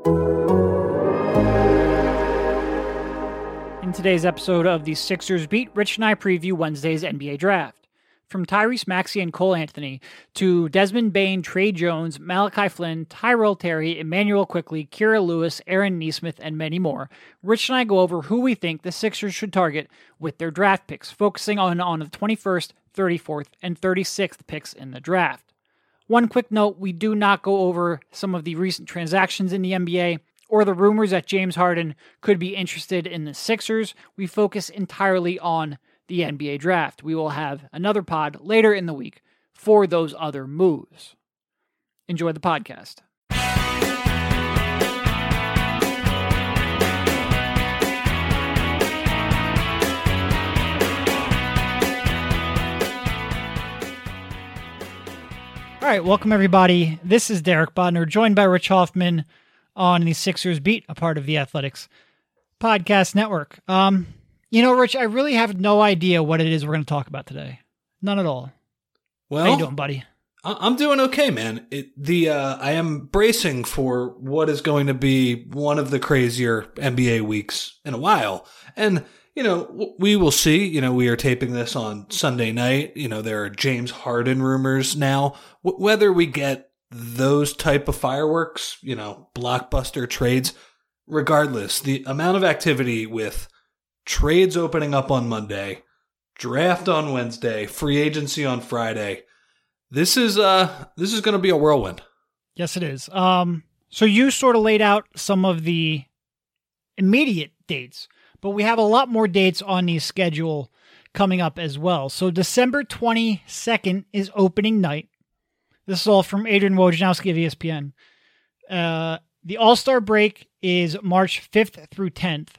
In today's episode of the Sixers Beat, Rich and I preview Wednesday's NBA draft. From Tyrese Maxey and Cole Anthony to Desmond Bane, Tre Jones, Malachi Flynn, Tyrell Terry, Immanuel Quickley, Kira Lewis, Aaron Nesmith, and many more, Rich and I go over who we think the Sixers should target with their draft picks, focusing on, on the 21st, 34th, and 36th picks in the draft. One quick note we do not go over some of the recent transactions in the NBA or the rumors that James Harden could be interested in the Sixers. We focus entirely on the NBA draft. We will have another pod later in the week for those other moves. Enjoy the podcast. All right, welcome everybody. This is Derek Bodner, joined by Rich Hoffman on the Sixers Beat, a part of the Athletic's Podcast Network. Um, you know, Rich, I really have no idea what it is we're going to talk about today. None at all. Well, How you doing, buddy? I- I'm doing okay, man. It, the uh, I am bracing for what is going to be one of the crazier NBA weeks in a while, and you know we will see. You know, we are taping this on Sunday night. You know, there are James Harden rumors now. W- whether we get those type of fireworks, you know, blockbuster trades, regardless, the amount of activity with trades opening up on Monday, draft on Wednesday, free agency on Friday. This is uh this is going to be a whirlwind. Yes, it is. Um, so you sort of laid out some of the immediate dates, but we have a lot more dates on the schedule coming up as well. So December 22nd is opening night. This is all from Adrian Wojnarowski of ESPN. Uh, the All Star break is March 5th through 10th.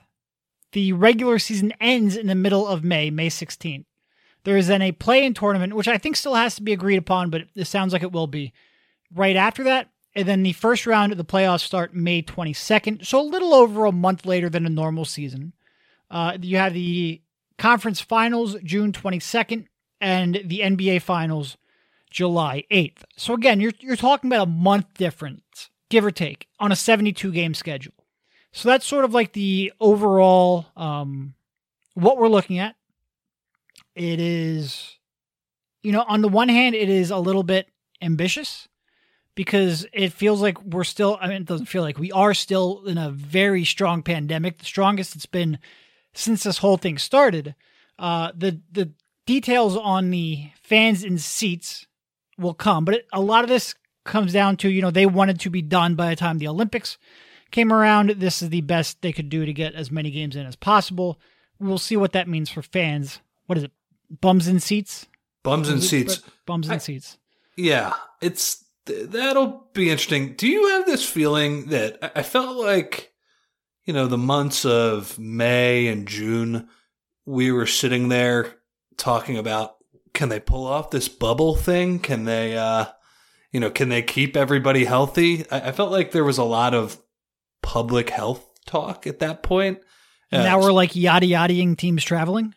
The regular season ends in the middle of May, May 16th. There is then a play in tournament, which I think still has to be agreed upon, but it sounds like it will be right after that. And then the first round of the playoffs start May 22nd, so a little over a month later than a normal season. Uh, you have the conference finals June 22nd and the NBA finals July 8th. So again, you're you're talking about a month difference, give or take, on a 72 game schedule. So that's sort of like the overall um, what we're looking at. It is, you know, on the one hand, it is a little bit ambitious because it feels like we're still, I mean, it doesn't feel like we are still in a very strong pandemic, the strongest it's been since this whole thing started. Uh, the, the details on the fans and seats will come, but it, a lot of this comes down to, you know, they wanted to be done by the time the Olympics came around. This is the best they could do to get as many games in as possible. We'll see what that means for fans. What is it? Bums in seats? Bums it- seats. Bums in I- seats. Yeah, it's th- that'll be interesting. Do you have this feeling that I felt like you know the months of May and June we were sitting there talking about can they pull off this bubble thing? Can they uh you know, can they keep everybody healthy? I, I felt like there was a lot of public health talk at that point. Uh, now we're like yada yadaing teams traveling.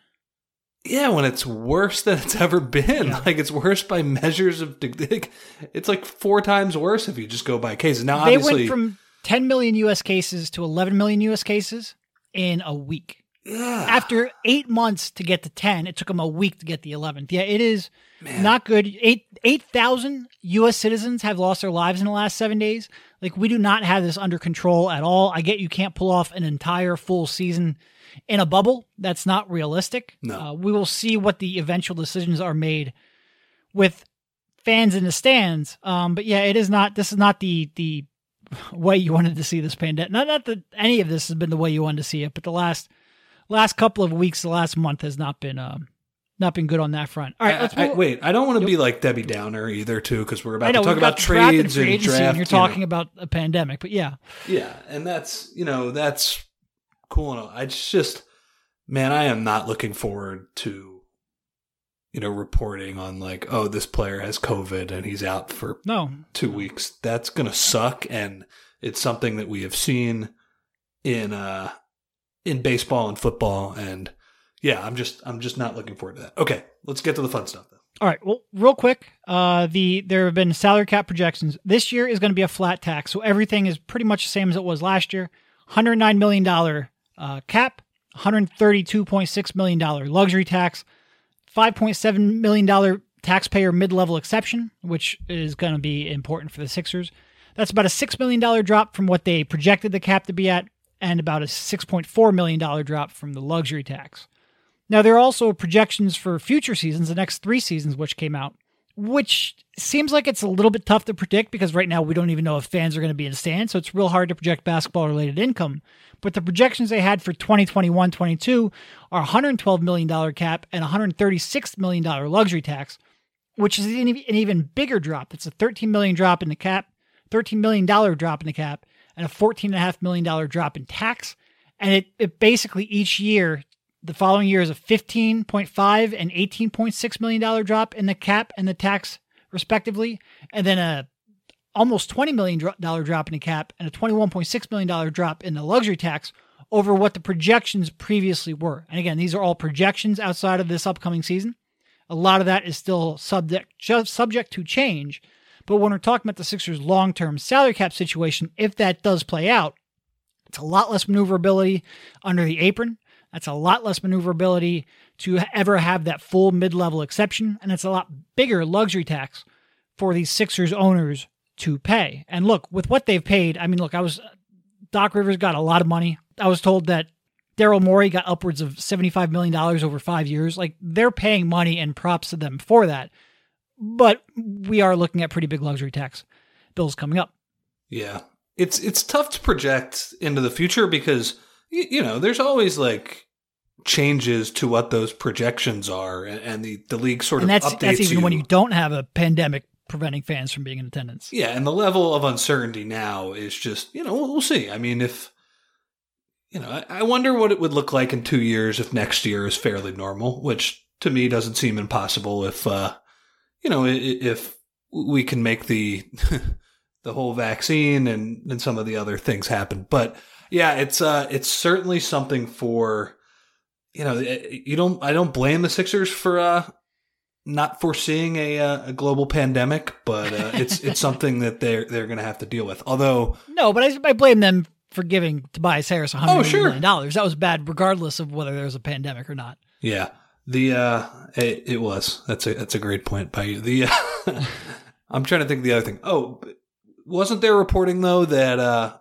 Yeah, when it's worse than it's ever been. Yeah. Like it's worse by measures of it's like four times worse if you just go by cases. Now they obviously went from 10 million US cases to 11 million US cases in a week. yeah, After eight months to get to 10, it took them a week to get the 11th. Yeah, it is Man. not good. Eight 8,000 US citizens have lost their lives in the last seven days. Like, we do not have this under control at all. I get you can't pull off an entire full season in a bubble. That's not realistic. No. Uh, we will see what the eventual decisions are made with fans in the stands. Um, but yeah, it is not. This is not the the way you wanted to see this pandemic. Not not that any of this has been the way you wanted to see it, but the last last couple of weeks, the last month has not been um not been good on that front. All right, I- let's I- move. wait, I don't want to be like Debbie Downer either, too, because we're about know to talk about and trades and draft. and you're you know. talking about a pandemic, but yeah, Yeah, and that's you know that's cool. And all. I just man, I am not looking forward to you know reporting on like oh this player has COVID and he's out for no, two weeks. That's gonna suck, and it's something that we have seen in uh in baseball and football, and yeah, I'm just I'm just not looking forward to that. Okay, let's get to the fun stuff then. All right. Well, real quick, uh, the there have been salary cap projections. This year is going to be a flat tax, so everything is pretty much the same as it was last year. 109 million dollar uh, cap, 132.6 million dollar luxury tax, 5.7 million dollar taxpayer mid-level exception, which is going to be important for the Sixers. That's about a six million dollar drop from what they projected the cap to be at, and about a 6.4 million dollar drop from the luxury tax. Now, there are also projections for future seasons, the next three seasons, which came out, which seems like it's a little bit tough to predict because right now we don't even know if fans are going to be in stands. So it's real hard to project basketball related income. But the projections they had for 2021 22 are $112 million cap and $136 million luxury tax, which is an even bigger drop. It's a 13 million drop in the cap, $13 million drop in the cap, and a $14.5 million drop in tax. And it, it basically each year the following year is a 15.5 and 18.6 million dollar drop in the cap and the tax respectively, and then a almost 20 million dollar drop in the cap and a 21.6 million dollar drop in the luxury tax over what the projections previously were. And again, these are all projections outside of this upcoming season. A lot of that is still subject subject to change. But when we're talking about the Sixers' long-term salary cap situation, if that does play out, it's a lot less maneuverability under the apron. That's a lot less maneuverability to ever have that full mid level exception, and it's a lot bigger luxury tax for these Sixers owners to pay. And look, with what they've paid, I mean, look, I was Doc Rivers got a lot of money. I was told that Daryl Morey got upwards of $75 million over five years. Like they're paying money and props to them for that. But we are looking at pretty big luxury tax bills coming up. Yeah. It's it's tough to project into the future because you, you know, there's always like changes to what those projections are, and, and the the league sort and of that's updates that's even you. when you don't have a pandemic preventing fans from being in attendance. Yeah, and the level of uncertainty now is just you know we'll, we'll see. I mean, if you know, I, I wonder what it would look like in two years if next year is fairly normal, which to me doesn't seem impossible. If uh, you know, if we can make the the whole vaccine and and some of the other things happen, but yeah, it's uh, it's certainly something for you know, eh, you don't. I don't blame the Sixers for uh, not foreseeing a uh, a global pandemic, but uh, it's it's something that they're they're going to have to deal with. Although, No, but I, I blame them for giving Tobias Harris 100 Oh, million sure. dollars. That was bad, regardless of whether there was a pandemic or not. yeah, the uh, it, it was that's a that's a great point by you. The uh, I'm trying to think of the other thing. Oh, wasn't there reporting though that uh,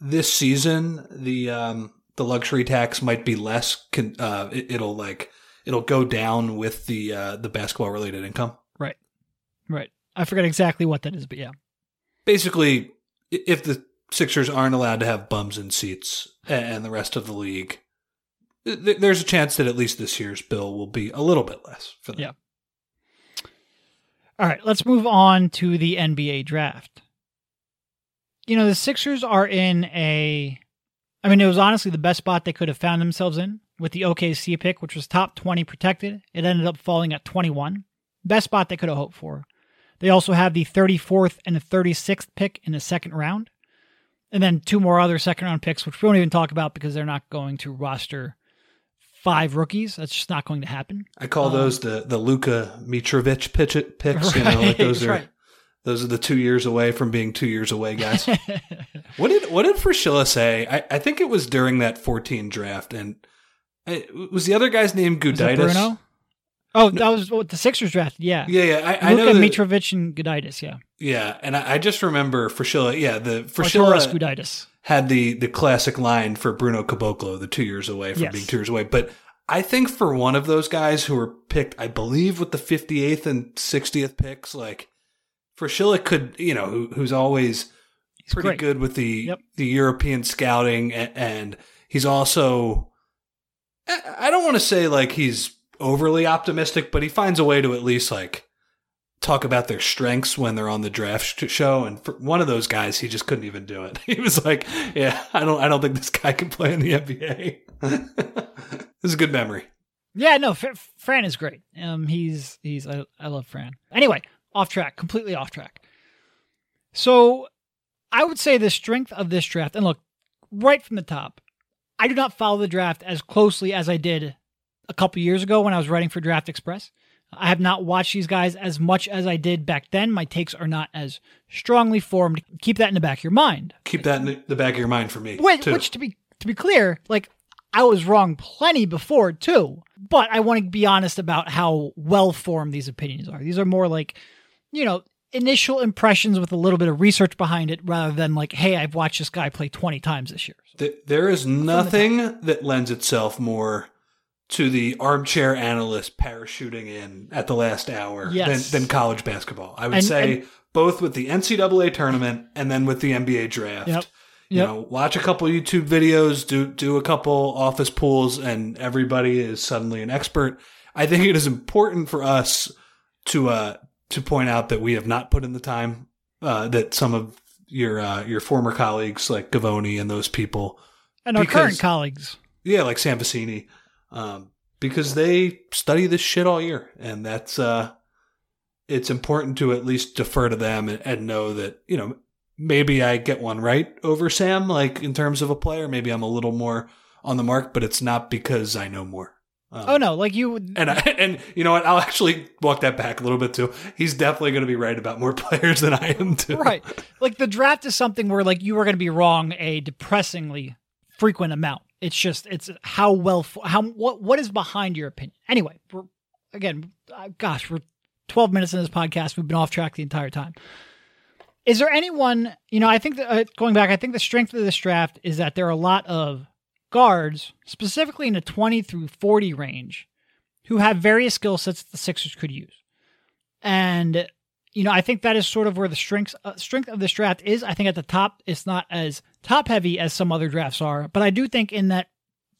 this season the um, the luxury tax might be less? Can, uh, it, it'll like it'll go down with the uh, the basketball related income. Right. Right. I forget exactly what that is, but yeah. basically, if the Sixers aren't allowed to have bums in seats and the rest of the league, th- there's a chance that at least this year's bill will be a little bit less for them. Yeah. All right, let's move on to the NBA draft. You know, the Sixers are in a. I mean, it was honestly the best spot they could have found themselves in with the OKC pick, which was top 20 protected. It ended up falling at 21. Best spot they could have hoped for. They also have the 34th and the 36th pick in the second round. And then two more other second round picks, which we won't even talk about because they're not going to roster five rookies. That's just not going to happen. I call Um, those the the Luka Mitrovic pitch picks. You know, like those are right. Those are the two years away from being two years away guys. what did what did Fraschilla say? I, I think it was during that 14 draft, and I, was the other guy's name Gudaitis? Bruno? Oh, that was what the Sixers draft. Yeah, Yeah, yeah. I, I Luka know. That, Mitrovic and Gudaitis. Yeah, yeah, and I, I just remember Fraschilla. Yeah, the oh, Fraschilla Gudaitis. had the the classic line for Bruno Caboclo, the two years away from Yes. being two years away. But I think for one of those guys who were picked, I believe with the 58th and 60th picks, like Fraschilla could, you know, who, who's always He's pretty great. good with the Yep. the European scouting, and, and he's also. I I don't want to say like he's overly optimistic, but he finds a way to at least like talk about their strengths when they're on the draft sh- show. And for one of those guys, he just couldn't even do it. He was like, "Yeah, I don't, I don't think this guy can play in the NBA." this is a good memory. Yeah, no, F- Fran is great. Um, he's he's I, I love Fran. Anyway, off track, completely off track. So, I would say the strength of this draft, and look, right from the top, I do not follow the draft as closely as I did a couple years ago when I was writing for Draft Express. I have not watched these guys as much as I did back then. My takes are not as strongly formed. Keep that in the back of your mind. Keep that in the back of your mind for me. Which, too. which to be to be clear, like I was wrong plenty before too. But I want to be honest about how well formed these opinions are. These are more like, you know, initial impressions with a little bit of research behind it rather than like, hey, I've watched this guy play 20 times this year. Th- there is nothing that lends itself more to the armchair analyst parachuting in at the last hour Yes. than, than college basketball. I would And- say and- both with the NCAA tournament and then with the NBA draft. Yep. You Yep. know, watch a couple YouTube videos, do do a couple office pools, and everybody is suddenly an expert. I think it is important for us to uh to point out that we have not put in the time uh, that some of your uh, your former colleagues like Givony and those people And our Because- current colleagues. yeah, like Sam Vecenie, um, because they study this shit all year, and that's uh, it's important to at least defer to them and, and know that you know maybe I get one right over Sam, like in terms of a player. Maybe I'm a little more on the mark, but it's not because I know more. Um, Oh no, like you And I, and you know what? I'll actually walk that back a little bit too. He's definitely going to be right about more players than I am too. right. Like the draft is something where like you are going to be wrong a depressingly frequent amount. It's just it's how well how what what is behind your opinion. Anyway, we're, again, uh, gosh, we're 12 minutes in this podcast. We've been off track the entire time. Is there anyone, you know, I think that uh, going back, I think the strength of this draft is that there are a lot of guards, specifically in the 20 through 40 range, who have various skill sets that the Sixers could use. And you know, I think that is sort of where the strength uh, strength of this draft is. I think at the top, it's not as top heavy as some other drafts are, but I do think in that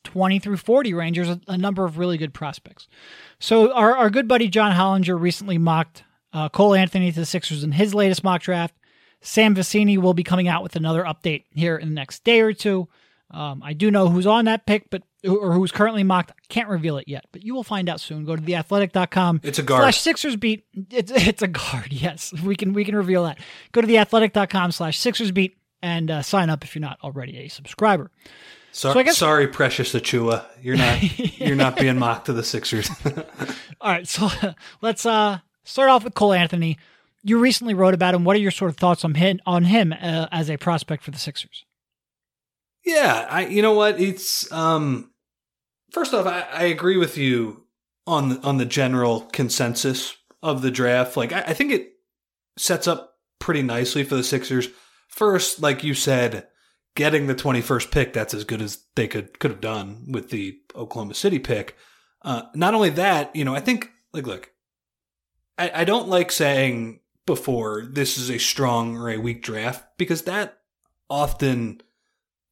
20 through 40 range, there's a, a number of really good prospects. So our, our good buddy John Hollinger recently mocked uh, Cole Anthony to the Sixers in his latest mock draft. Sam Vecenie will be coming out with another update here in the next day or two. Um, I do know who's on that pick, but or who's currently mocked. Can't reveal it yet, but you will find out soon. Go to theathletic.com. It's a guard. Slash Sixers beat. It's it's a guard. Yes, we can we can reveal that. Go to theathletic.com slash Sixers beat and uh, sign up if you're not already a subscriber. So, So I guess- sorry, precious Achiuwa, you're not you're not being mocked to the Sixers. All right, so let's uh start off with Cole Anthony. You recently wrote about him. What are your sort of thoughts on him on him uh, as a prospect for the Sixers? Yeah, I you know what? It's um first off, I, I agree with you on the, on the general consensus of the draft. Like I, I think it sets up pretty nicely for the Sixers. First, like you said, getting the twenty first pick, that's as good as they could could have done with the Oklahoma City pick. Uh, not only that, you know, I think like look, I, I don't like saying before this is a strong or a weak draft because that often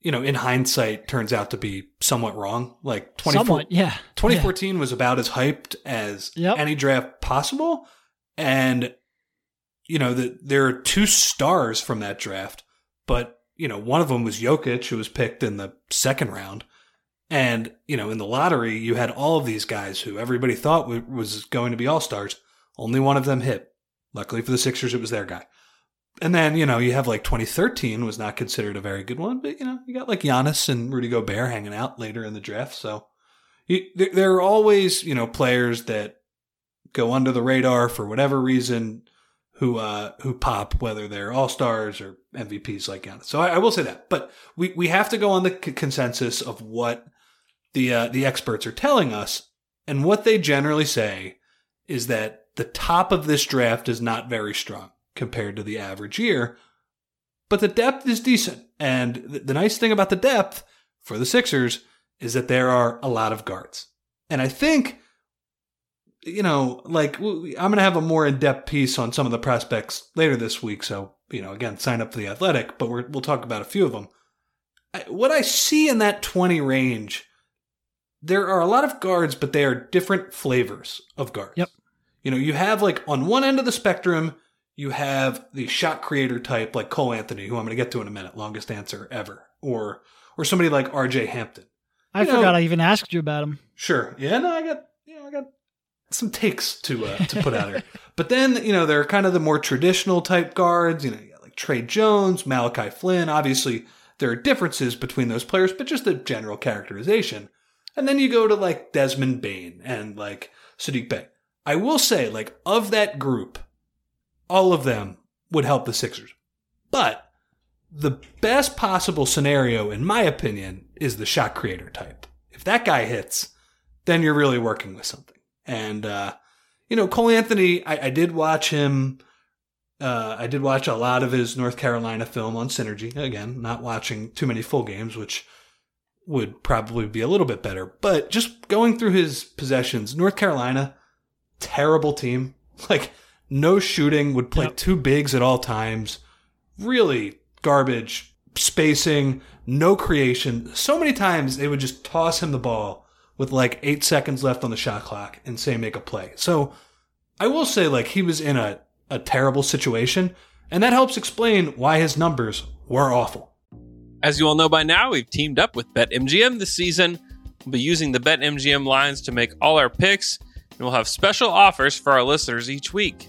you know, in hindsight, turns out to be somewhat wrong. Like 24 Somewhat, yeah. 2014 was about as hyped as Yep. any draft possible. And, you know, that there are two stars from that draft, but, you know, one of them was Jokic, who was picked in the second round. And, you know, in the lottery, you had all of these guys who everybody thought w- was going to be all stars. Only one of them hit. Luckily for the Sixers, it was their guy. And then, you know, you have like 2013 was not considered a very good one, but, you know, you got like Giannis and Rudy Gobert hanging out later in the draft. So you, there, there are always, you know, players that go under the radar for whatever reason who, uh, who pop, whether they're all stars or MVPs like Giannis. So I, I will say that, but we, we have to go on the c- consensus of what the, uh, the experts are telling us. And what they generally say is that the top of this draft is not very strong compared to the average year, but the depth is decent. And th- the nice thing about the depth for the Sixers is that there are a lot of guards. And I think, you know, like I'm going to have a more in depth piece on some of the prospects later this week. So, you know, again, sign up for the athletic, but we're, we'll talk about a few of them. I, what I see in that 20 range, there are a lot of guards, but they are different flavors of guards. Yep. You know, you have like on one end of the spectrum, you have the shot creator type like Cole Anthony, who I'm going to get to in a minute, longest answer ever, or or somebody like R.J. Hampton. I You know- forgot I even asked you about him. Sure, yeah, no, I got you know I got some takes to uh, to put out here, but then you know there are kind of the more traditional type guards. You know, you got like Tre Jones, Malachi Flynn. Obviously, there are differences between those players, but just a general characterization. And then you go to like Desmond Bane and like Saddiq Bey. I will say, like, of that group, all of them would help the Sixers. But the best possible scenario, in my opinion, is the shot creator type. If that guy hits, then you're really working with something. And, uh, you know, Cole Anthony, I, I did watch him. Uh, I did watch a lot of his North Carolina film on Synergy. Again, not watching too many full games, which would probably be a little bit better. But just going through his possessions, North Carolina, terrible team. Like, no shooting, would play Yep. two bigs at all times. Really garbage, spacing, no creation. So many times they would just toss him the ball with like eight seconds left on the shot clock and say make a play. So I will say like he was in a, a terrible situation and that helps explain why his numbers were awful. As you all know by now, we've teamed up with BetMGM this season. We'll be using the BetMGM lines to make all our picks, and we'll have special offers for our listeners each week.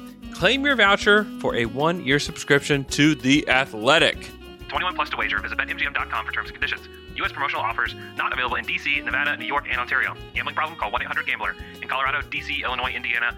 Claim your voucher for a one year subscription to The Athletic. 21 plus to wager. Visit BetMGM.com for terms and conditions. U.S. promotional offers not available in D.C., Nevada, New York, and Ontario. Gambling problem? Call 1-800-GAMBLER. In Colorado, D.C., Illinois, Indiana,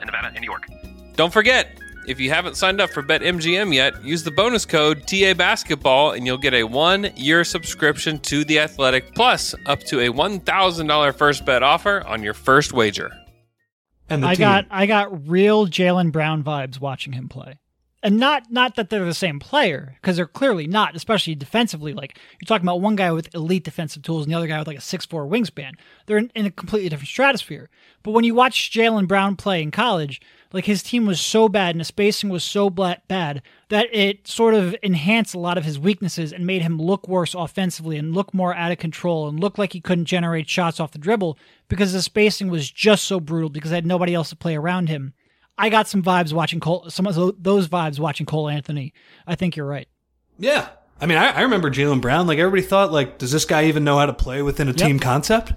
in Nevada and New York. Don't forget, if you haven't signed up for BetMGM yet, use the bonus code TA Basketball and you'll get a one year subscription to The Athletic plus up to a $1,000 first bet offer on your first wager. And the I team. got I got real Jaylen Brown vibes watching him play, and not not that they're the same player because they're clearly not, especially defensively. Like you're talking about one guy with elite defensive tools and the other guy with like a six four wingspan. They're in, in a completely different stratosphere. But when you watch Jaylen Brown play in college, like his team was so bad and the spacing was so bad that it sort of enhanced a lot of his weaknesses and made him look worse offensively and look more out of control and look like he couldn't generate shots off the dribble because the spacing was just so brutal because they had nobody else to play around him. I got some vibes watching Cole, some of those vibes watching Cole Anthony. I think you're right. Yeah. I mean, I, I remember Jaylen Brown. Like, everybody thought, like, does this guy even know how to play within a team concept?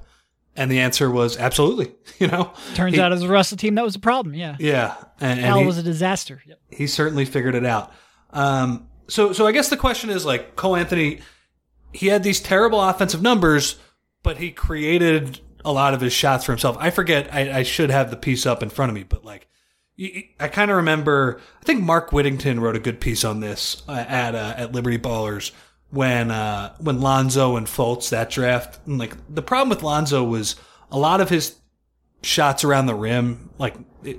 And the answer was absolutely. You know? Turns He- out as a the rest of the team that was a problem. Yeah. Yeah. And, and he, was a disaster. Yep. he certainly figured it out. Um, so, so I guess the question is, like, Cole Anthony, he had these terrible offensive numbers, but he created a lot of his shots for himself. I forget, I, I should have the piece up in front of me, but, like, I kind of remember. I think Mark Whittington wrote a good piece on this uh, at uh, at Liberty Ballers when uh, when Lonzo and Fultz that draft. And like the problem with Lonzo was a lot of his shots around the rim, like it,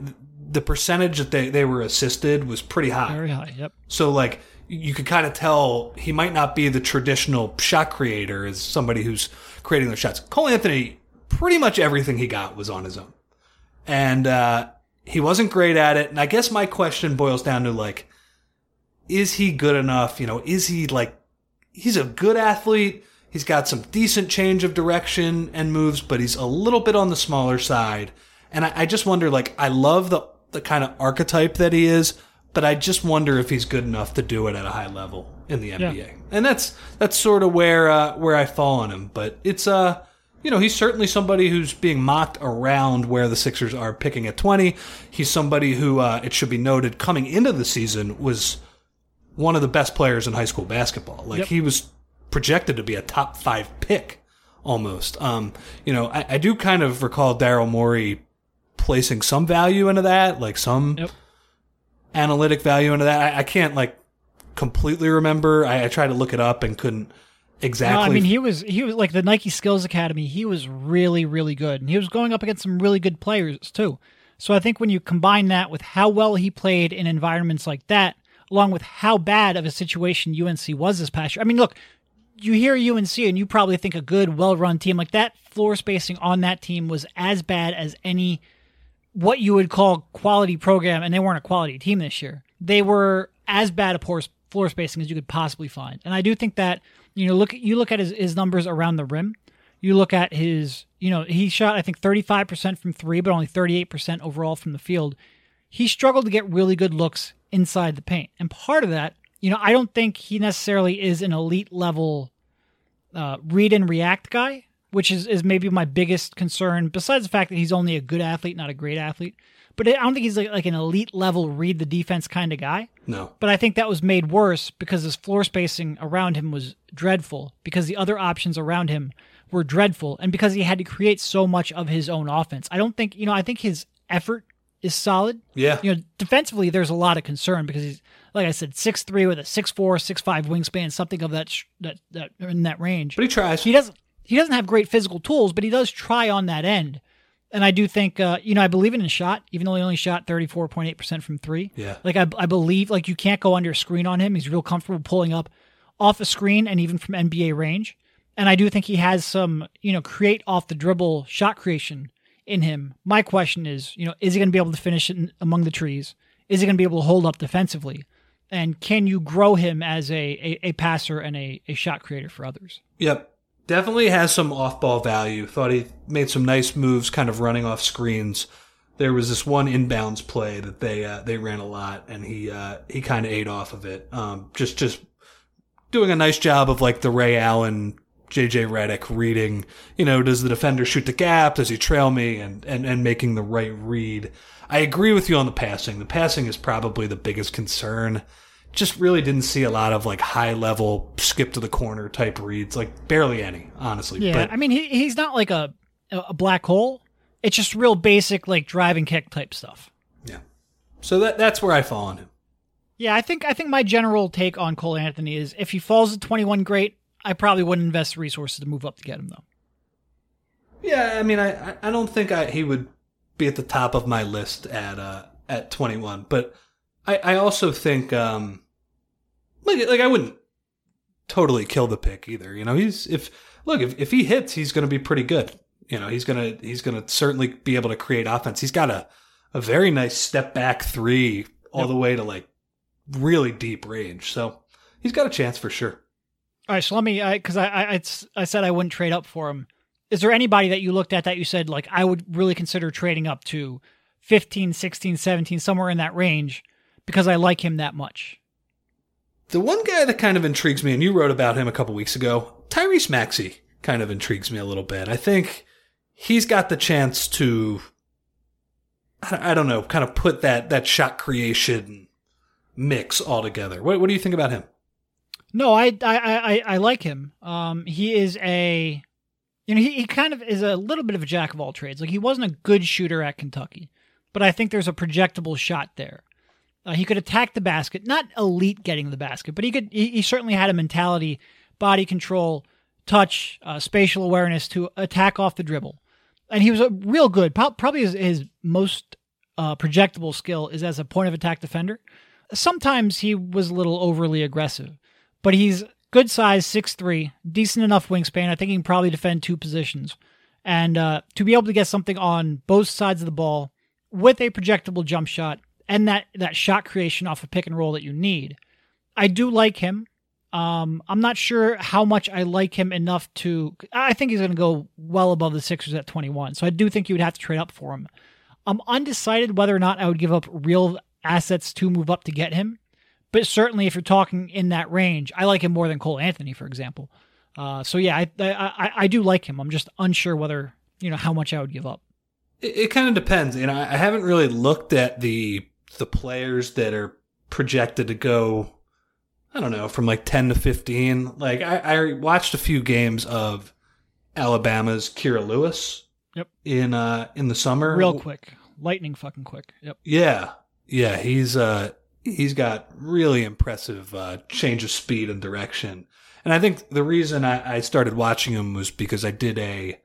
the percentage that they, they were assisted was pretty high. Very high. Yep. So like you could kind of tell he might not be the traditional shot creator as somebody who's creating those shots. Cole Anthony, pretty much everything he got was on his own. And uh, he wasn't great at it. And I guess my question boils down to like, is he good enough? You know, is he like, he's a good athlete. He's got some decent change of direction and moves, but he's a little bit on the smaller side. And I, I just wonder, like, I love the, the kind of archetype that he is, but I just wonder if he's good enough to do it at a high level in the NBA. And that's, that's sort of where, uh, where I fall on him. But it's, uh, you know, he's certainly somebody who's being mocked around where the Sixers are picking at 20. He's somebody who, uh, it should be noted, coming into the season was one of the best players in high school basketball. Like Yep. he was projected to be a top five pick almost. Um, you know, I, I do kind of recall Daryl Morey placing some value into that, like some Yep. analytic value into that. I, I can't like completely remember. I, I tried to look it up and couldn't exactly. No, I mean he was he was like the Nike Skills Academy. He was really really good, and he was going up against some really good players too. So I think when you combine that with how well he played in environments like that, along with how bad of a situation UNC was this past year. I mean, look, you hear UNC and you probably think a good, well run team like that floor spacing on that team was as bad as any what you would call quality program, and they weren't a quality team this year. They were as bad a poor floor spacing as you could possibly find. And I do think that, you know, look you look at his, his numbers around the rim. You look at his, you know, he shot I think 35% from 3 but only 38% overall from the field. He struggled to get really good looks inside the paint. And part of that, you know, I don't think he necessarily is an elite level uh, read and react guy, which is, is maybe my biggest concern, besides the fact that he's only a good athlete, not a great athlete. But I don't think he's like, like an elite level read the defense kind of guy. No. But I think that was made worse because his floor spacing around him was dreadful, because the other options around him were dreadful, and because he had to create so much of his own offense. I don't think, you know, I think his effort is solid. Yeah. You know, defensively, there's a lot of concern because he's, like I said, six three with a six four, six five wingspan, something of that sh- that that in that range. But he tries. He doesn't he doesn't have great physical tools, but he does try on that end. And I do think, uh, you know, I believe in his shot, even though he only shot 34.8% from three. Yeah. Like, I, I believe, like, you can't go under a screen on him. He's real comfortable pulling up off a screen and even from NBA range. And I do think he has some, you know, create off the dribble shot creation in him. My question is, you know, is he going to be able to finish it in, among the trees? Is he going to be able to hold up defensively? And can you grow him as a, a, a passer and a, a shot creator for others? Yep. Definitely has some off ball value. Thought he made some nice moves kind of running off screens. There was this one inbounds play that they uh, they ran a lot and he uh, he kind of ate off of it. Um, just just doing a nice job of like the Ray Allen JJ Redick reading, you know, does the defender shoot the gap? Does he trail me? And, and, and making the right read. I agree with you on the passing. The passing is probably the biggest concern. Just really didn't see a lot of like high level skip to the corner type reads, like barely any, honestly. Yeah, But I mean, he, he's not like a a black hole. It's just real basic, like drive and kick type stuff. yeah. So that that's where I fall on him. Yeah, I think I think my general take on Cole Anthony is if he falls at 21, great. I probably wouldn't invest resources to move up to get him though. Yeah, I mean, I I- I don't think I he would be at the top of my list at uh at 21, but I I also think um like like I wouldn't totally kill the pick either. You know, he's if look if if he hits, he's going to be pretty good. You know, he's gonna he's gonna certainly be able to create offense. He's got a a very nice step back three all Yep. the way to like really deep range. So he's got a chance for sure. All right, so let me because I, I I I said I wouldn't trade up for him. Is there anybody that you looked at that you said like I would really consider trading up to 15, 16, 17, somewhere in that range because I like him that much? The one guy that kind of intrigues me, and you wrote about him a couple weeks ago, Tyrese Maxey, kind of intrigues me a little bit. I think he's got the chance to, I don't know, kind of put that that shot creation mix all together. What, what do you think about him? No, I I I, I like him. Um, he is a, you know, he, he kind of is a little bit of a jack of all trades. Like he wasn't a good shooter at Kentucky, but I think there's a projectable shot there. Uh, he could attack the basket, not elite getting the basket, but he could. He, he certainly had a mentality, body control, touch, uh, spatial awareness to attack off the dribble, and he was a real good. Probably his, his most uh, projectable skill is as a point of attack defender. Sometimes he was a little overly aggressive, but he's good size, six three, decent enough wingspan. I think he can probably defend two positions, and uh, to be able to get something on both sides of the ball with a projectable jump shot and that that shot creation off a pick and roll that you need. I do like him. Um, I'm not sure how much I like him enough to. I think he's going to go well above the Sixers at 21. So I do think you would have to trade up for him. I'm undecided whether or not I would give up real assets to move up to get him. But certainly, if you're talking in that range, I like him more than Cole Anthony, for example. Uh, so yeah, I, I I do like him. I'm just unsure whether you know how much I would give up. It, it kind of depends. You know, I haven't really looked at the the players that are projected to go. I don't know, from like ten to fifteen. Like I, I watched a few games of Alabama's Kira Lewis. Yep. In uh in the summer, Real quick, lightning fucking quick. Yep. Yeah, yeah, he's uh he's got really impressive uh change of speed and direction. And I think the reason I, I started watching him was because I did a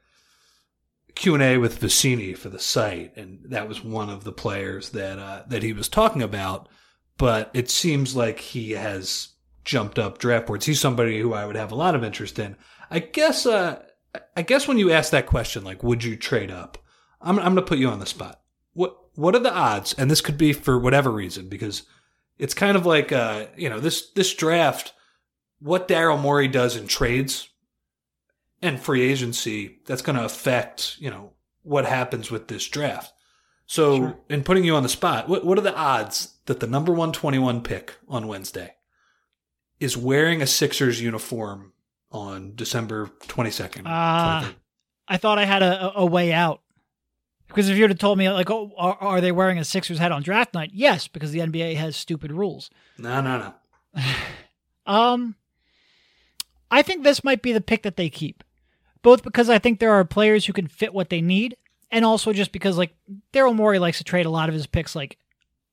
Q and A with Vecenie for the site, and that was one of the players that uh, that he was talking about. But it seems like he has jumped up draft boards. He's somebody who I would have a lot of interest in. I guess. Uh, I guess when you ask that question, like, would you trade up? I'm I'm going to put you on the spot. What what are the odds? And this could be for whatever reason, because it's kind of like uh, you know this this draft. What Daryl Morey does in trades and free agency, that's going to affect you know what happens with this draft. So, Sure. in putting you on the spot, what what are the odds that the number one twenty one pick on Wednesday is wearing a Sixers uniform on December twenty second? Ah. I thought I had a, a- a way out. Because if you would have told me, like, oh, are, are they wearing a Sixers hat on draft night? Yes, because the NBA has stupid rules. no, no, no. Um, I think this might be the pick that they keep, both because I think there are players who can fit what they need, and also just because like Daryl Morey likes to trade a lot of his picks like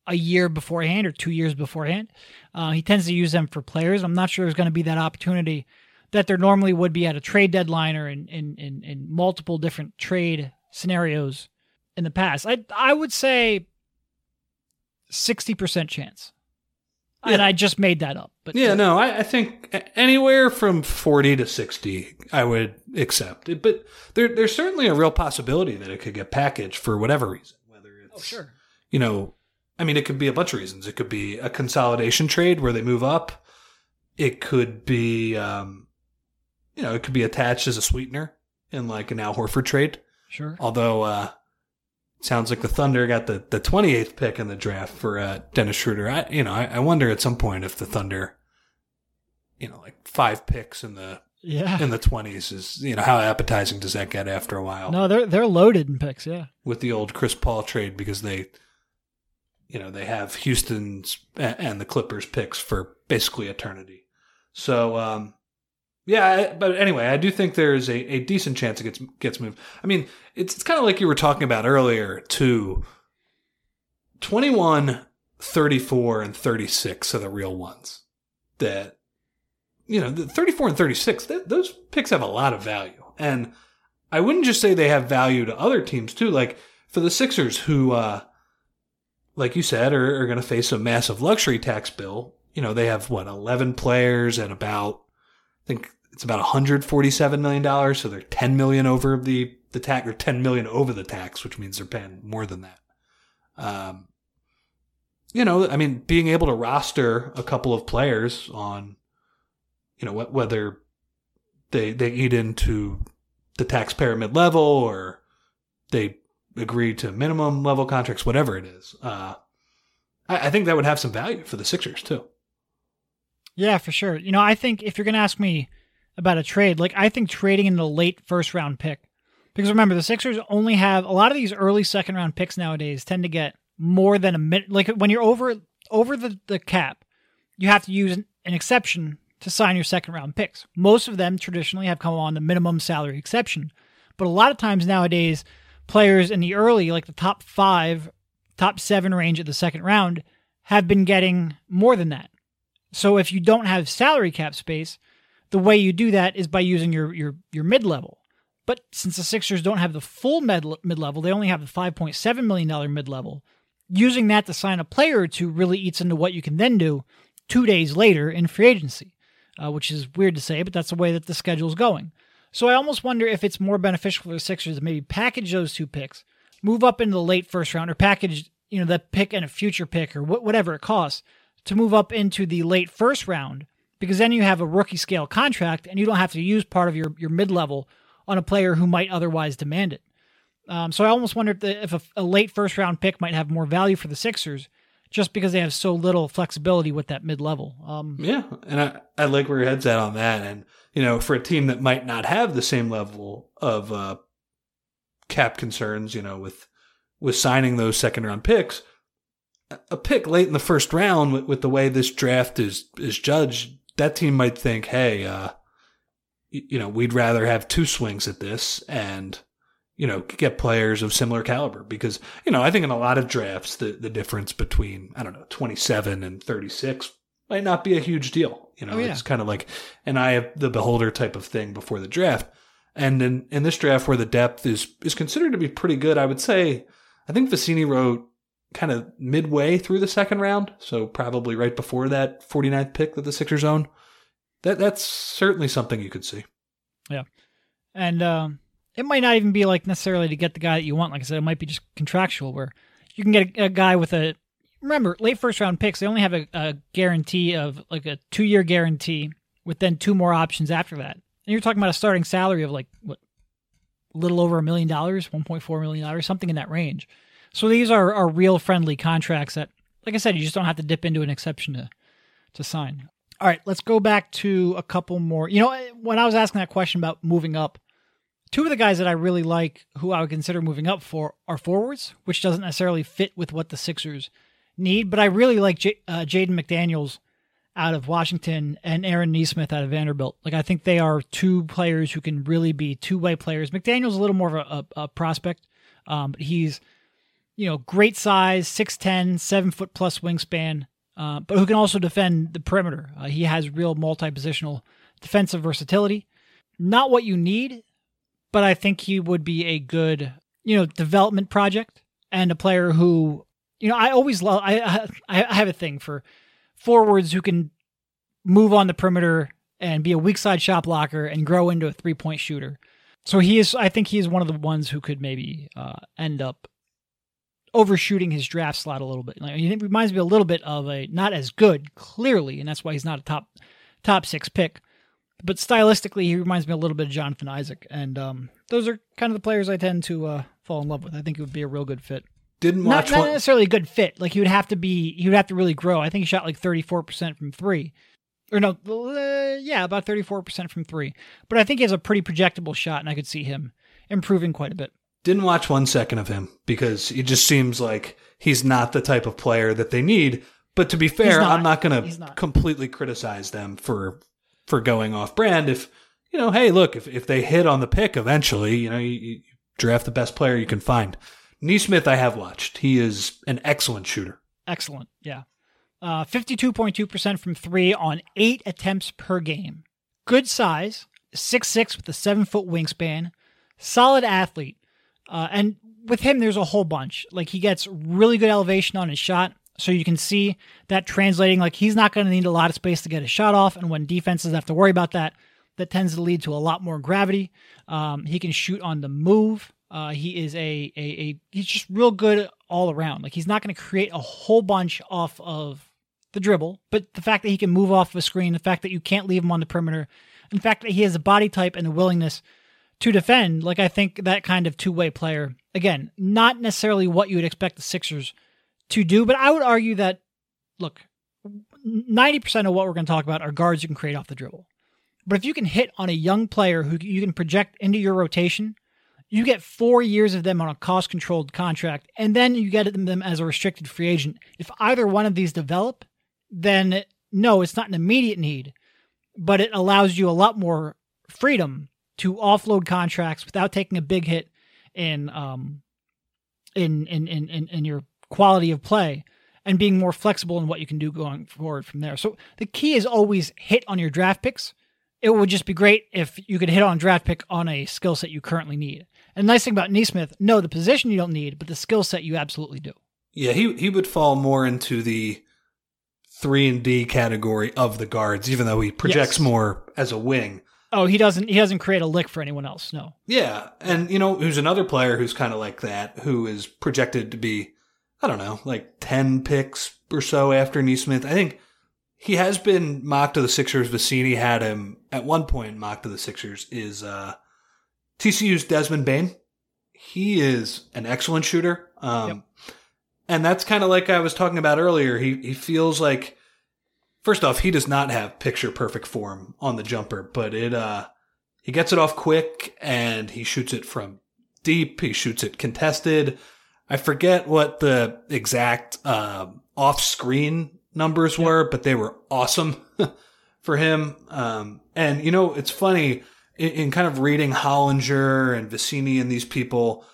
a year beforehand or two years beforehand. Uh, he tends to use them for players. I'm not sure there's going to be that opportunity that there normally would be at a trade deadline or in in, in, in multiple different trade scenarios in the past. I I would say sixty percent chance. And I just made that up. But Yeah, no, I, I think anywhere from 40 to 60, I would accept it. But there, there's certainly a real possibility that it could get packaged for whatever reason. Whether it's, Oh, sure. you know, I mean, it could be a bunch of reasons. It could be a consolidation trade where they move up. It could be, um, you know, it could be attached as a sweetener in like an Al Horford trade. Sure. Although, uh, sounds like the Thunder got the, the 28th pick in the draft for uh, Dennis Schroeder. I, you know, I, I wonder at some point if the Thunder, you know, like five picks in the Yeah. in the 20s is, you know, how appetizing does that get after a while No, they're they're loaded in picks. Yeah. with the old Chris Paul trade because they, you know, they have Houston's and the Clippers picks for basically eternity. So, um, yeah, but anyway, I do think there is a, a decent chance it gets gets moved. I mean, it's it's kind of like you were talking about earlier too. 21, 34, and 36 are the real ones that, you know, the 34 and 36, th- those picks have a lot of value. And I wouldn't just say they have value to other teams too. Like for the Sixers who, uh, like you said, are, are going to face a massive luxury tax bill. You know, they have what, 11 players and about, think it's about 147 million dollars. So they're 10 million over the the tax, or 10 million over the tax, which means they're paying more than that. Um, you know, I mean, being able to roster a couple of players on, you know, wh- whether they they eat into the taxpayer mid level or they agree to minimum level contracts, whatever it is. Uh, I, I think that would have some value for the Sixers too. Yeah, for sure. You know, I think if you're going to ask me about a trade, like I think trading in the late first round pick, because remember the Sixers only have a lot of these early second round picks nowadays tend to get more than a minute. Like when you're over over the the cap, you have to use an, an exception to sign your second round picks. Most of them traditionally have come on the minimum salary exception, but a lot of times nowadays, players in the early, like the top five, top seven range of the second round, have been getting more than that. So if you don't have salary cap space, the way you do that is by using your your your mid level. But since the Sixers don't have the full mid level, they only have the five point seven million dollar mid level. Using that to sign a player or two really eats into what you can then do two days later in free agency, uh, which is weird to say, but that's the way that the schedule is going. So I almost wonder if it's more beneficial for the Sixers to maybe package those two picks, move up into the late first round, or package you know that pick and a future pick or wh- whatever it costs to move up into the late first round because then you have a rookie scale contract and you don't have to use part of your, your mid level on a player who might otherwise demand it. Um, so I almost wonder if, the, if a, a late first round pick might have more value for the Sixers just because they have so little flexibility with that mid level. Um, Yeah, and I, I like where your head's at on that. And you know, for a team that might not have the same level of uh, cap concerns, you know, with with signing those second round picks, a- pick late in the first round with, with the way this draft is is judged, that team might think, hey, uh, you know, we'd rather have two swings at this and you know get players of similar caliber because you know I think in a lot of drafts the the difference between I don't know twenty seven and thirty six might not be a huge deal. You know, Oh, yeah. it's kind of like an eye of the beholder type of thing before the draft. And in, in this draft where the depth is is considered to be pretty good, I would say I think Vecenie wrote kind of midway through the second round, so probably right before that 49th pick that the Sixers own. That that's certainly something you could see. Yeah, and um, it might not even be like necessarily to get the guy that you want. Like I said, it might be just contractual where you can get a, a guy with a. Remember, late first round picks, they only have a, a guarantee of like a two year guarantee with then two more options after that. And you're talking about a starting salary of like, what, a little over a million dollars, $1.4 million, something in that range. So these are, are real friendly contracts that, like I said, you just don't have to dip into an exception to, to sign. All right, let's go back to a couple more. You know, when I was asking that question about moving up, two of the guys that I really like, who I would consider moving up for, are forwards, which doesn't necessarily fit with what the Sixers need. But I really like J- uh, Jaden McDaniels out of Washington and Aaron Nesmith out of Vanderbilt. Like I think they are two players who can really be two way players. McDaniels a little more of a, a, a prospect, um, but he's you know great size, 6'10", 7 foot plus wingspan, uh, but who can also defend the perimeter. Uh, he has real multi positional defensive versatility. Not what you need, but I think he would be a good you know development project and a player who you know I always love. I I, I have a thing for forwards who can move on the perimeter and be a weak side shot blocker and grow into a three point shooter. So he is, I think he is one of the ones who could maybe uh, end up overshooting his draft slot a little bit. Like, he reminds me a little bit of a not as good, clearly, and that's why he's not a top top six pick. But stylistically, he reminds me a little bit of Jonathan Isaac, and um, those are kind of the players I tend to uh, fall in love with. I think it would be a real good fit Didn't not, watch not necessarily a good fit. Like he would have to be, he would have to really grow. I think he shot like thirty four percent from three, or no, uh, yeah, about thirty four percent from three. But I think he has a pretty projectable shot, and I could see him improving quite a bit. Didn't watch one second of him because it just seems like he's not the type of player that they need. But to be fair, not. I'm not going to completely criticize them for for going off brand. If you know, hey, look, if if they hit on the pick eventually, you know, you, you draft the best player you can find. Nesmith, I have watched. He is an excellent shooter. Excellent, yeah. Uh, Fifty-two point two percent from three on eight attempts per game. Good size, six six with a seven foot wingspan. Solid athlete, uh, and with him, there's a whole bunch. Like he gets really good elevation on his shot, so you can see that translating. Like he's not going to need a lot of space to get a shot off, and when defenses have to worry about that, that tends to lead to a lot more gravity. Um, he can shoot on the move. Uh, he is a, a a he's just real good all around. Like he's not going to create a whole bunch off of the dribble, but the fact that he can move off of a screen, the fact that you can't leave him on the perimeter, in fact that he has a body type and a willingness to defend, like I think that kind of two way player, again, not necessarily what you would expect the Sixers to do, but I would argue that, look, 90% of what we're going to talk about are guards you can create off the dribble. But if you can hit on a young player who you can project into your rotation, you get four years of them on a cost controlled contract, and then you get them as a restricted free agent. If either one of these develop, then no, it's not an immediate need, but it allows you a lot more freedom to offload contracts without taking a big hit in um in in in in, in your quality of play and being more flexible in what you can do going forward from there. So the key is always hit on your draft picks. It would just be great if you could hit on draft pick on a skill set you currently need. And the nice thing about Nesmith, no, the position you don't need, but the skill set you absolutely do. Yeah, he he would fall more into the three and D category of the guards, even though he projects Yes. more as a wing. Oh, he doesn't. He doesn't create a lick for anyone else. No. Yeah, and you know who's another player who's kind of like that, who is projected to be, I don't know, like ten picks or so after Nesmith. I think he has been mocked to the Sixers. Vecenie had him at one point mocked to the Sixers. Is uh, TCU's Desmond Bane? He is an excellent shooter. Um, Yep. and that's kind of like I was talking about earlier. He he feels like. First off, he does not have picture perfect form on the jumper, but it uh he gets it off quick and he shoots it from deep. He shoots it contested. I forget what the exact uh, off screen numbers were, but they were awesome for him. Um, and you know, it's funny in, in kind of reading Hollinger and Vecenie and these people,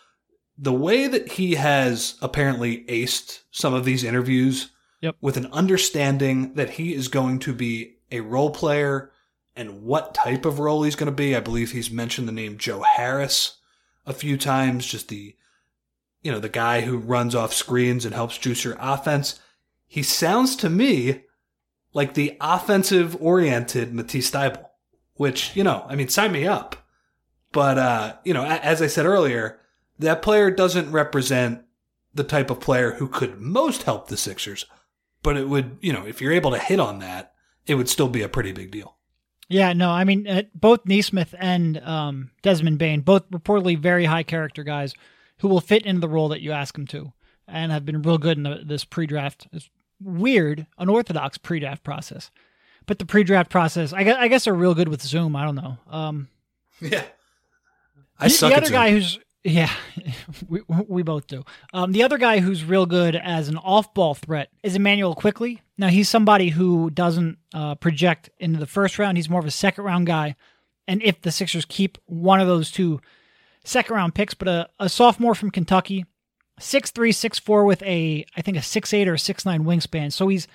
the way that he has apparently aced some of these interviews Yep. with an understanding that he is going to be a role player and what type of role he's going to be. I believe he's mentioned the name Joe Harris a few times, just the you know, the guy who runs off screens and helps juice your offense. He sounds to me like the offensive oriented Matisse Thybulle, which, you know, I mean, sign me up. But, uh, you know, as I said earlier, that player doesn't represent the type of player who could most help the Sixers. But it would, you know, if you're able to hit on that, it would still be a pretty big deal. Yeah, no, I mean, uh, both Nesmith and um, Desmond Bane, both reportedly very high character guys who will fit into the role that you ask them to and have been real good in the, this pre draft. It's weird, unorthodox pre draft process. But the pre draft process, I guess, I guess, are real good with Zoom. I don't know. Um, yeah. I the, suck the other guy who's yeah, we we both do. Um, the other guy who's real good as an off-ball threat is Immanuel Quickley. Now he's somebody who doesn't uh, project into the first round. He's more of a second round guy. And if the Sixers keep one of those two second round picks, but a, a sophomore from Kentucky, six three, six four with a I think a six eight or six nine wingspan. So he's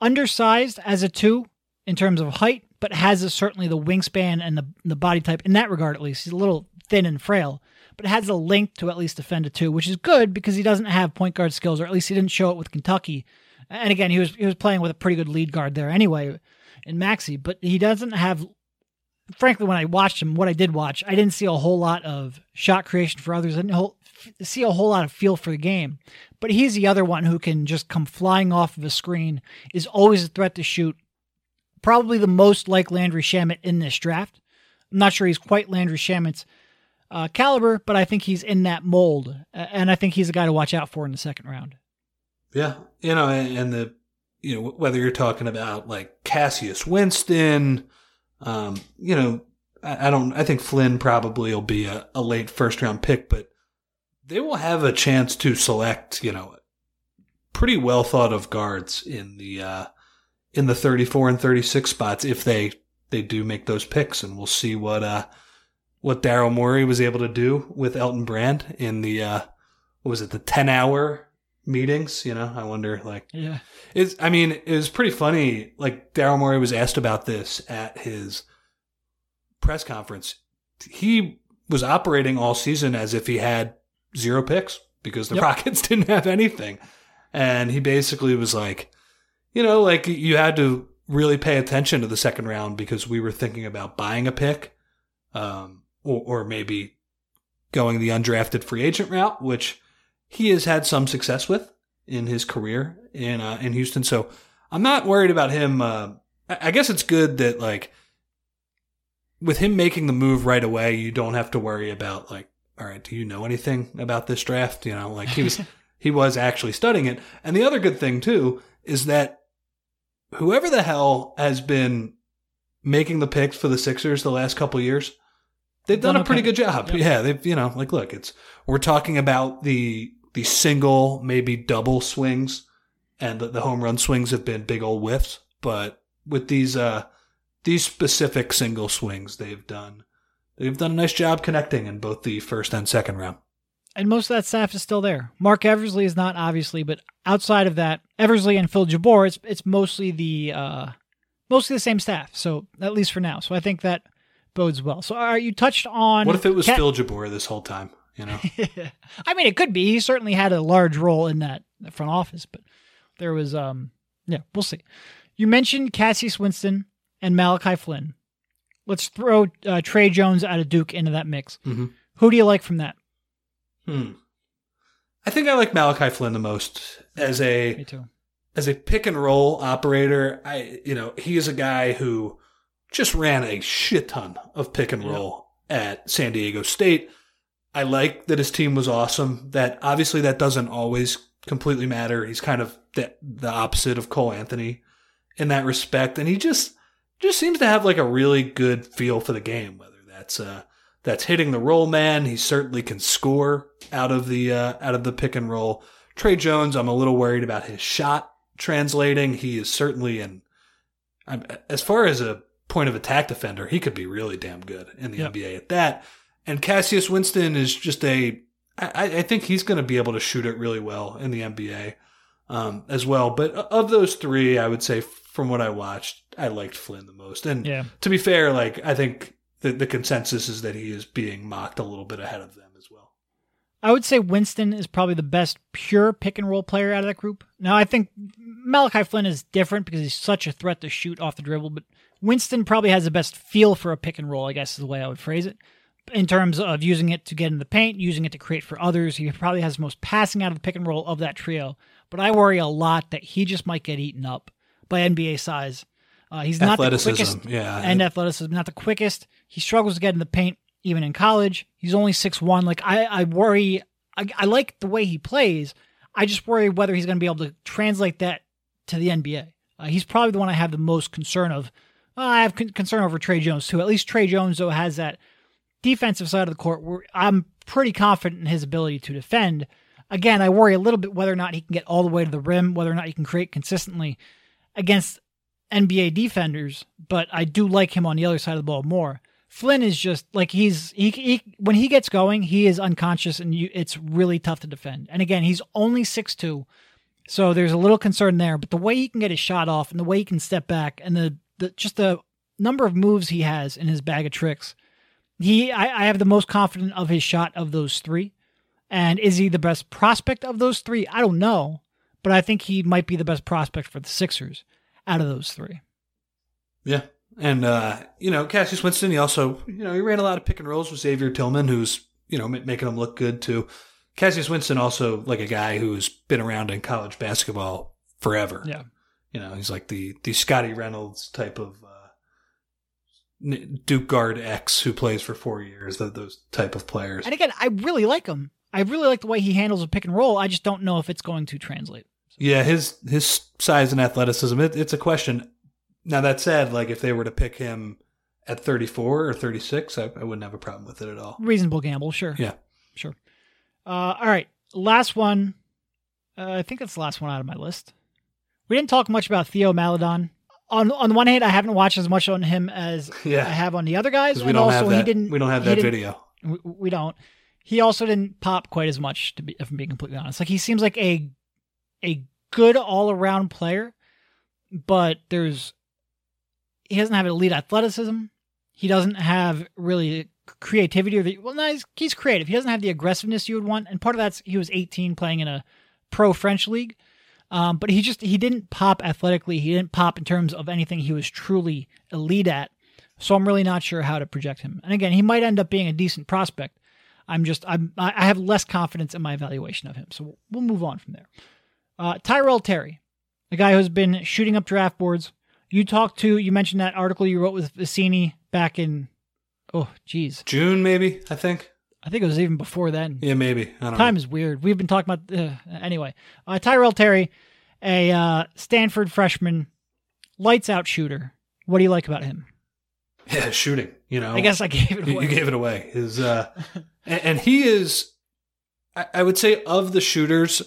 undersized as a two in terms of height, but has a, certainly the wingspan and the the body type in that regard at least. He's a little thin and frail, but has a link to at least defend a two, which is good because he doesn't have point guard skills, or at least he didn't show it with Kentucky. And again, he was he was playing with a pretty good lead guard there anyway in Maxey, but he doesn't have. Frankly, when I watched him, what I did watch, I didn't see a whole lot of shot creation for others. I didn't whole, see a whole lot of feel for the game. But he's the other one who can just come flying off of a screen, is always a threat to shoot. Probably the most like Landry Shamet in this draft. I'm not sure he's quite Landry Shamet's uh, caliber, but I think he's in that mold, and I think he's a guy to watch out for in the second round. Yeah, you know, and the you know whether you're talking about like Cassius Winston, um, you know, I, I don't. I think Flynn probably will be a, a late first round pick, but they will have a chance to select, you know, pretty well thought of guards in the uh, in the 34 and 36 spots if they they do make those picks, and we'll see what uh what Daryl Morey was able to do with Elton Brand in the uh what was it the 10 hour meetings you know i wonder like Yeah. it's i mean it was pretty funny like daryl morey was asked about this at his press conference he was operating all season as if he had zero picks because the Yep. rockets didn't have anything and he basically was like you know like you had to really pay attention to the second round because we were thinking about buying a pick um or, or maybe going the undrafted free agent route which he has had some success with in his career in uh, in Houston. So I'm not worried about him. Uh, I I guess it's good that like with him making the move right away, you don't have to worry about like, all right, do you know anything about this draft? You know, like he was he was actually studying it. And the other good thing too is that whoever the hell has been making the picks for the Sixers the last couple years, they've done, Done a pretty okay. good job. Yep. Yeah, they've you know, like look, it's we're talking about the the single, maybe double swings, and the, the home run swings have been big old whiffs. But with these uh these specific single swings, they've done they've done a nice job connecting in both the first and second round. And most of that staff is still there. Marc Eversley is not obviously, but outside of that, Eversley and Phil Jabour, it's it's mostly the uh, mostly the same staff. So at least for now. So I think that bodes well. So are you touched on What if it was Cat- Phil Jabour this whole time? You know, I mean, it could be. He certainly had a large role in that front office, but there was, um, yeah, we'll see. You mentioned Cassius Winston and Malachi Flynn. Let's throw uh, Tre Jones out of Duke into that mix. Mhm. Who do you like from that? hmm. I think I like Malachi Flynn the most as a as a pick and roll operator, I you know, he is a guy who just ran a shit ton of pick and roll at San Diego State. I like that his team was awesome. That obviously that doesn't always completely matter. He's kind of the, the opposite of Cole Anthony in that respect, and he just just seems to have like a really good feel for the game. Whether that's uh that's hitting the roll man, he certainly can score out of the uh, out of the pick and roll. Tre Jones, I'm a little worried about his shot translating. He is certainly an, I'm, as far as a point of attack defender, he could be really damn good in the Yep. NBA at that. And Cassius Winston is just a, I, I think he's going to be able to shoot it really well in the NBA um, as well. But of those three, I would say from what I watched, I liked Flynn the most. And Yeah. to be fair, like I think the the consensus is that he is being mocked a little bit ahead of them as well. I would say Winston is probably the best pure pick and roll player out of that group. Now, I think Malachi Flynn is different because he's such a threat to shoot off the dribble, but Winston probably has the best feel for a pick and roll, I guess is the way I would phrase it. In terms of using it to get in the paint, using it to create for others, he probably has the most passing out of the pick and roll of that trio. But I worry a lot that he just might get eaten up by NBA size. Uh, he's not the quickest yeah. and athleticism, not the quickest. He struggles to get in the paint even in college. He's only six one. Like I, I worry. I, I like the way he plays. I just worry whether he's going to be able to translate that to the NBA. Uh, he's probably the one I have the most concern of. Uh, I have con- concern over Tre Jones too. At least Tre Jones though has that defensive side of the court where I'm pretty confident in his ability to defend. Again, I worry a little bit whether or not he can get all the way to the rim, whether or not he can create consistently against NBA defenders, but I do like him on the other side of the ball more. Flynn is just like he's he, he when he gets going, he is unconscious and you, it's really tough to defend. And again, he's only six two, so there's a little concern there. But the way he can get his shot off and the way he can step back and the, the just the number of moves he has in his bag of tricks, he I, I have the most confident of his shot of those three. And is he the best prospect of those three? I don't know, but I think he might be the best prospect for the Sixers out of those three. Yeah. And, uh, you know, Cassius Winston, he also, you know, he ran a lot of pick and rolls with Xavier Tillman, who's, you know, ma- making him look good too. Cassius Winston also like a guy who's been around in college basketball forever. Yeah. You know, he's like the, the Scottie Reynolds type of, uh, Duke guard X who plays for four years, th- those type of players. And again, I really like him. I really like the way he handles a pick and roll. I just don't know if it's going to translate. Yeah, his his size and athleticism, it, it's a question. Now that said, like if they were to pick him at 34 or 36, I, I wouldn't have a problem with it at all. Reasonable gamble, sure. Yeah. Sure. Uh, all right. Last one. Uh, I think that's the last one out of my list. We didn't talk much about Theo Maledon. On on the one hand, I haven't watched as much on him as I have on the other guys. we and don't also have he that. didn't we don't have he that video. we, we don't. He also didn't pop quite as much to be if I'm being completely honest. Like he seems like a a good all around player, but there's he doesn't have elite athleticism. He doesn't have really creativity or the well, no, he's, he's creative. He doesn't have the aggressiveness you would want, and part of that's he was 18 playing in a pro French league. Um, but he just he didn't pop athletically. He didn't pop in terms of anything he was truly elite at. So I'm really not sure how to project him. And again, he might end up being a decent prospect. I'm just I'm I have less confidence in my evaluation of him. So we'll move on from there. Uh, Tyrell Terry, a guy who's been shooting up draft boards. You talked to you mentioned that article you wrote with Vecenie back in oh geez June, maybe I think. I think it was even before then. Yeah, maybe. I don't Time know. is weird. We've been talking about uh, anyway. Uh, Tyrell Terry, a uh, Stanford freshman, lights out shooter. What do you like about him? Yeah, shooting. You know, I guess I gave it You, away. you gave it away. His uh, and, and he is, I, I would say, of the shooters,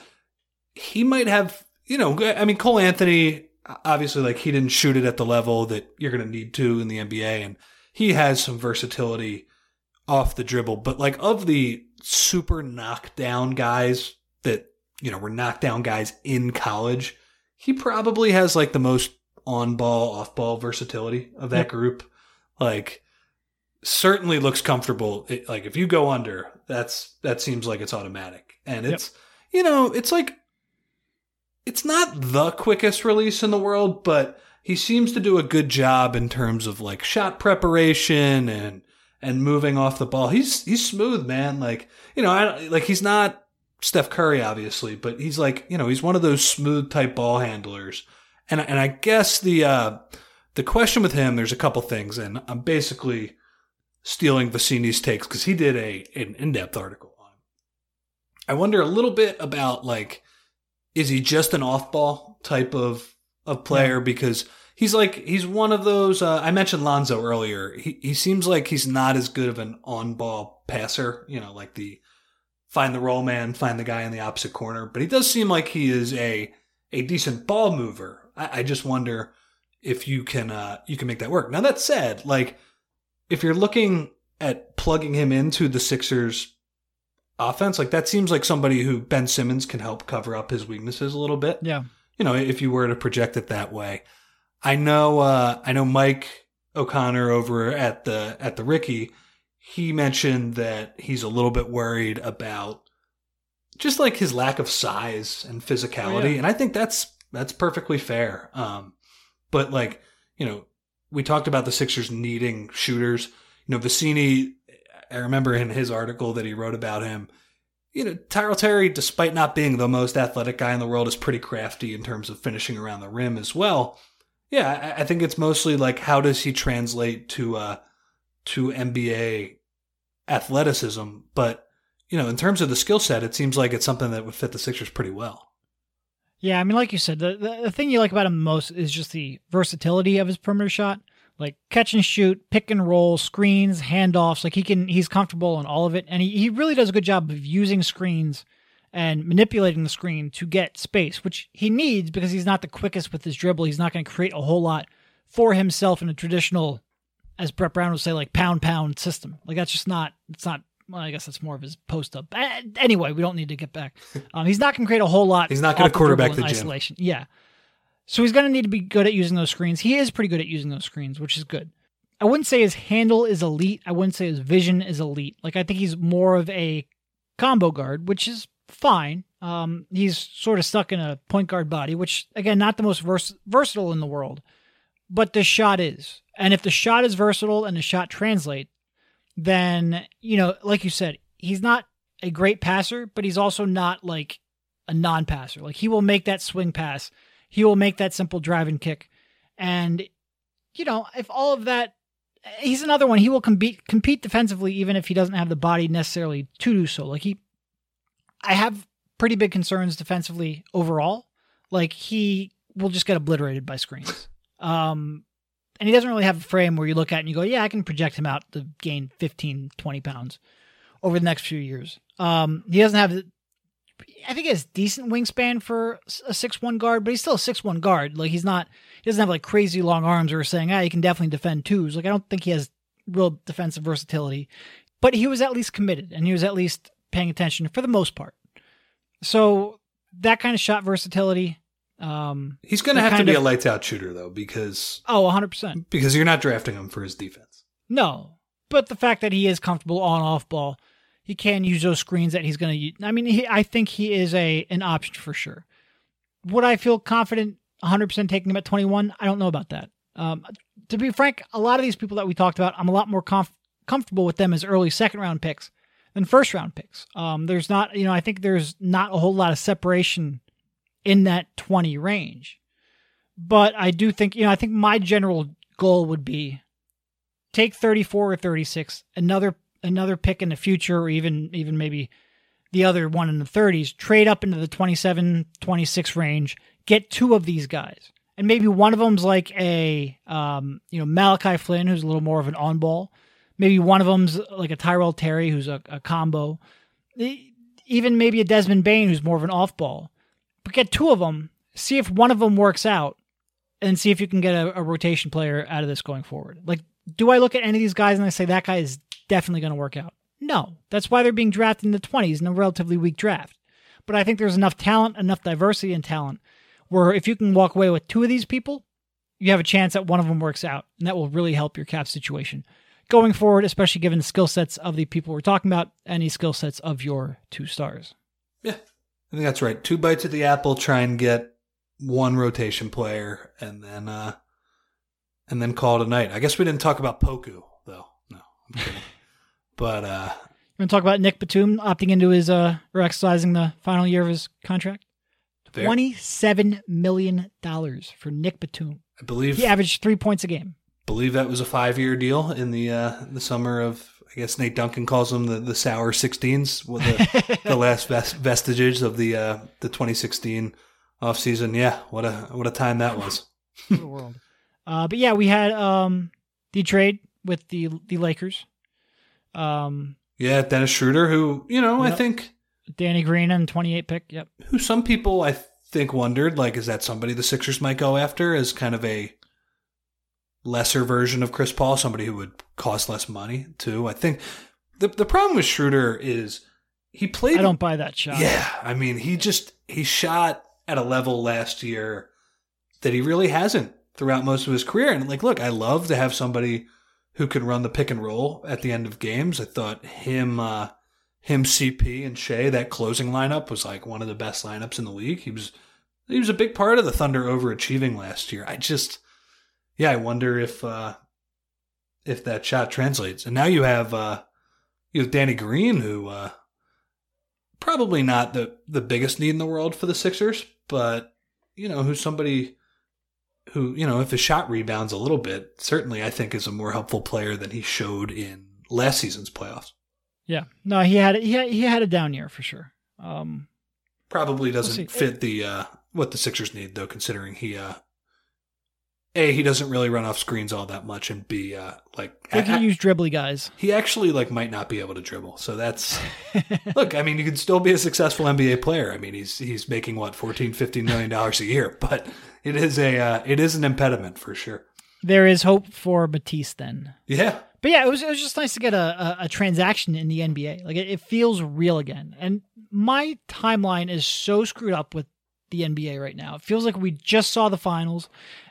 he might have. You know, I mean, Cole Anthony. Obviously, like he didn't shoot it at the level that you're going to need to in the NBA, and he has some versatility off the dribble. But like of the super knockdown guys that you know were knockdown guys in college, he probably has like the most on ball, off ball versatility of that Yep. group. Like certainly looks comfortable. It, like if you go under, that's that seems like it's automatic. And Yep. it's you know, it's like it's not the quickest release in the world, but he seems to do a good job in terms of like shot preparation and and moving off the ball. He's he's smooth, man. Like, you know, I like he's not Steph Curry obviously, but he's like, you know, he's one of those smooth type ball handlers. And and I guess the uh the question with him, there's a couple things, and I'm basically stealing Vecenie's takes because he did a an in-depth article on him. I wonder a little bit about like, is he just an off-ball type of of player? Because he's like he's one of those. Uh, I mentioned Lonzo earlier. He he seems like he's not as good of an on-ball passer. You know, like the find the roll man, find the guy in the opposite corner. But he does seem like he is a a decent ball mover. I, I just wonder if you can uh, you can make that work. Now that said, like if you're looking at plugging him into the Sixers offense, like that seems like somebody who Ben Simmons can help cover up his weaknesses a little bit. Yeah. You know, if you were to project it that way. I know uh, I know Mike O'Connor over at the at the Ricky. He mentioned that he's a little bit worried about just like his lack of size and physicality, Oh, yeah. and I think that's that's perfectly fair. Um, but like you know, we talked about the Sixers needing shooters. You know, Vecenie. I remember in his article that he wrote about him. You know, Tyrell Terry, despite not being the most athletic guy in the world, is pretty crafty in terms of finishing around the rim as well. Yeah, I, I think it's mostly like how does he translate to uh to NBA athleticism, but you know, in terms of the skill set, it seems like it's something that would fit the Sixers pretty well. Yeah, I mean, like you said, the, the the thing you like about him most is just the versatility of his perimeter shot, like catch and shoot, pick and roll, screens, handoffs. Like he can, he's comfortable on all of it, and he, he really does a good job of using screens and manipulating the screen to get space, which he needs because he's not the quickest with his dribble. He's not going to create a whole lot for himself in a traditional, as Brett Brown would say, like pound pound system. Like that's just not. It's not. Well, I guess that's more of his post up. Uh, Anyway, we don't need to get back. Um, he's not going to create a whole lot. He's not off the quarterback the gym. isolation. Yeah. So he's going to need to be good at using those screens. He is pretty good at using those screens, which is good. I wouldn't say his handle is elite. I wouldn't say his vision is elite. Like I think he's more of a combo guard, which is fine. Um, he's sort of stuck in a point guard body, which again, not the most vers- versatile in the world, but the shot is. And if the shot is versatile and the shot translate, then you know, like you said, he's not a great passer, but he's also not like a non-passer. Like he will make that swing pass, he will make that simple drive and kick, and you know, if all of that, he's another one. He will compete compete defensively, even if he doesn't have the body necessarily to do so. Like he, I have pretty big concerns defensively overall. Like he will just get obliterated by screens. Um, and he doesn't really have a frame where you look at and you go, yeah, I can project him out to gain 15, 20 pounds over the next few years. Um, he doesn't have, I think he has decent wingspan for a six one guard, but he's still a six one guard. Like he's not, he doesn't have like crazy long arms or saying, ah, he can definitely defend twos. Like I don't think he has real defensive versatility, but he was at least committed and he was at least paying attention for the most part. So that kind of shot versatility. Um, He's going to have to be of- a lights out shooter though, because oh, 100%. because you're not drafting him for his defense. No, but the fact that he is comfortable on off ball, he can use those screens that he's going to use. I mean, he, I think he is a an option for sure. Would I feel confident 100% taking him at 21? I don't know about that. Um, to be frank, a lot of these people that we talked about, I'm a lot more comf- comfortable with them as early second round picks than first round picks. Um, there's not, you know, I think there's not a whole lot of separation in that 20 range. But I do think, you know, I think my general goal would be take 34 or 36 another another pick in the future or even even maybe the other one in the 30s trade up into the 27 26 range get two of these guys and maybe one of them's like a um, you know Malachi Flynn who's a little more of an on ball maybe one of them's like a Tyrell Terry who's a, a combo even maybe a Desmond Bane who's more of an off ball but get two of them see if one of them works out and see if you can get a, a rotation player out of this going forward like do I look at any of these guys and I say that guy is definitely going to work out? No. That's why they're being drafted in the 20s in a relatively weak draft. But I think there's enough talent, enough diversity in talent, where if you can walk away with two of these people, you have a chance that one of them works out. And that will really help your cap situation going forward, especially given the skill sets of the people we're talking about any skill sets of your two stars. Yeah, I think that's right. Two bites at the apple. Try and get one rotation player, and then uh, and then call it a night. I guess we didn't talk about Poku though. No, I'm kidding. but uh, You want to talk about Nick Batum opting into his, uh, or exercising the final year of his contract? $27 million for Nick Batum. I believe He averaged three points a game. Believe that was a five year deal in the uh, the summer of. I guess Nate Duncan calls them the, the sour 16s, the, the last vest- vestiges of the uh, the 2016 offseason. Yeah, what a what a time that was. the world. Uh, but yeah, we had um, the trade with the the Lakers. Um, Yeah, Dennis Schroeder, who you know I think Danny Green and 28 pick. Yep. who some people I think wondered like is that somebody the Sixers might go after as kind of a lesser version of Chris Paul, somebody who would cost less money too. I think the the problem with Schroeder is he played I don't buy that shot. Yeah, I mean, he just he shot at a level last year that he really hasn't throughout most of his career. And like, look, I love to have somebody who can run the pick and roll at the end of games. I thought him, uh, him, CP and Shai, that closing lineup was like one of the best lineups in the league. He was, he was a big part of the Thunder overachieving last year. I just, yeah, I wonder if, uh, if that shot translates. And now you have, uh, you have Danny Green, who, uh, probably not the, the biggest need in the world for the Sixers, but, you know, who's somebody who, you know, if his shot rebounds a little bit, certainly I think is a more helpful player than he showed in last season's playoffs. Yeah. No, he had he had, he had a down year for sure. Um, Probably doesn't see. fit the uh, what the Sixers need though, considering he uh, a he doesn't really run off screens all that much, and b uh, like they can use dribbly guys. he actually like might not be able to dribble. So that's look. I mean, you can still be a successful NBA player. I mean, he's he's making what 14, 15 million dollars a year, but it is a uh, it is an impediment for sure. There is hope for Batiste then. Yeah, But yeah, it was it was just nice to get a, a, a transaction in the NBA. Like it, it feels real again. And my timeline is so screwed up with the NBA right now. It feels like we just saw the finals,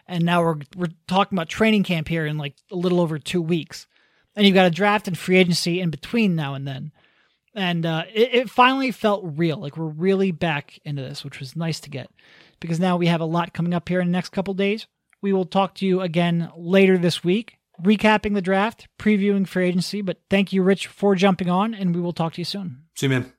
and now we're we're talking about training camp here in like a little over two weeks, and you've got a draft and free agency in between now and then. And uh, it, it finally felt real. Like we're really back into this, which was nice to get because now we have a lot coming up here in the next couple days. We will talk to you again later this week, recapping the draft, previewing free agency. But thank you, Rich, for jumping on, and we will talk to you soon. see you, man.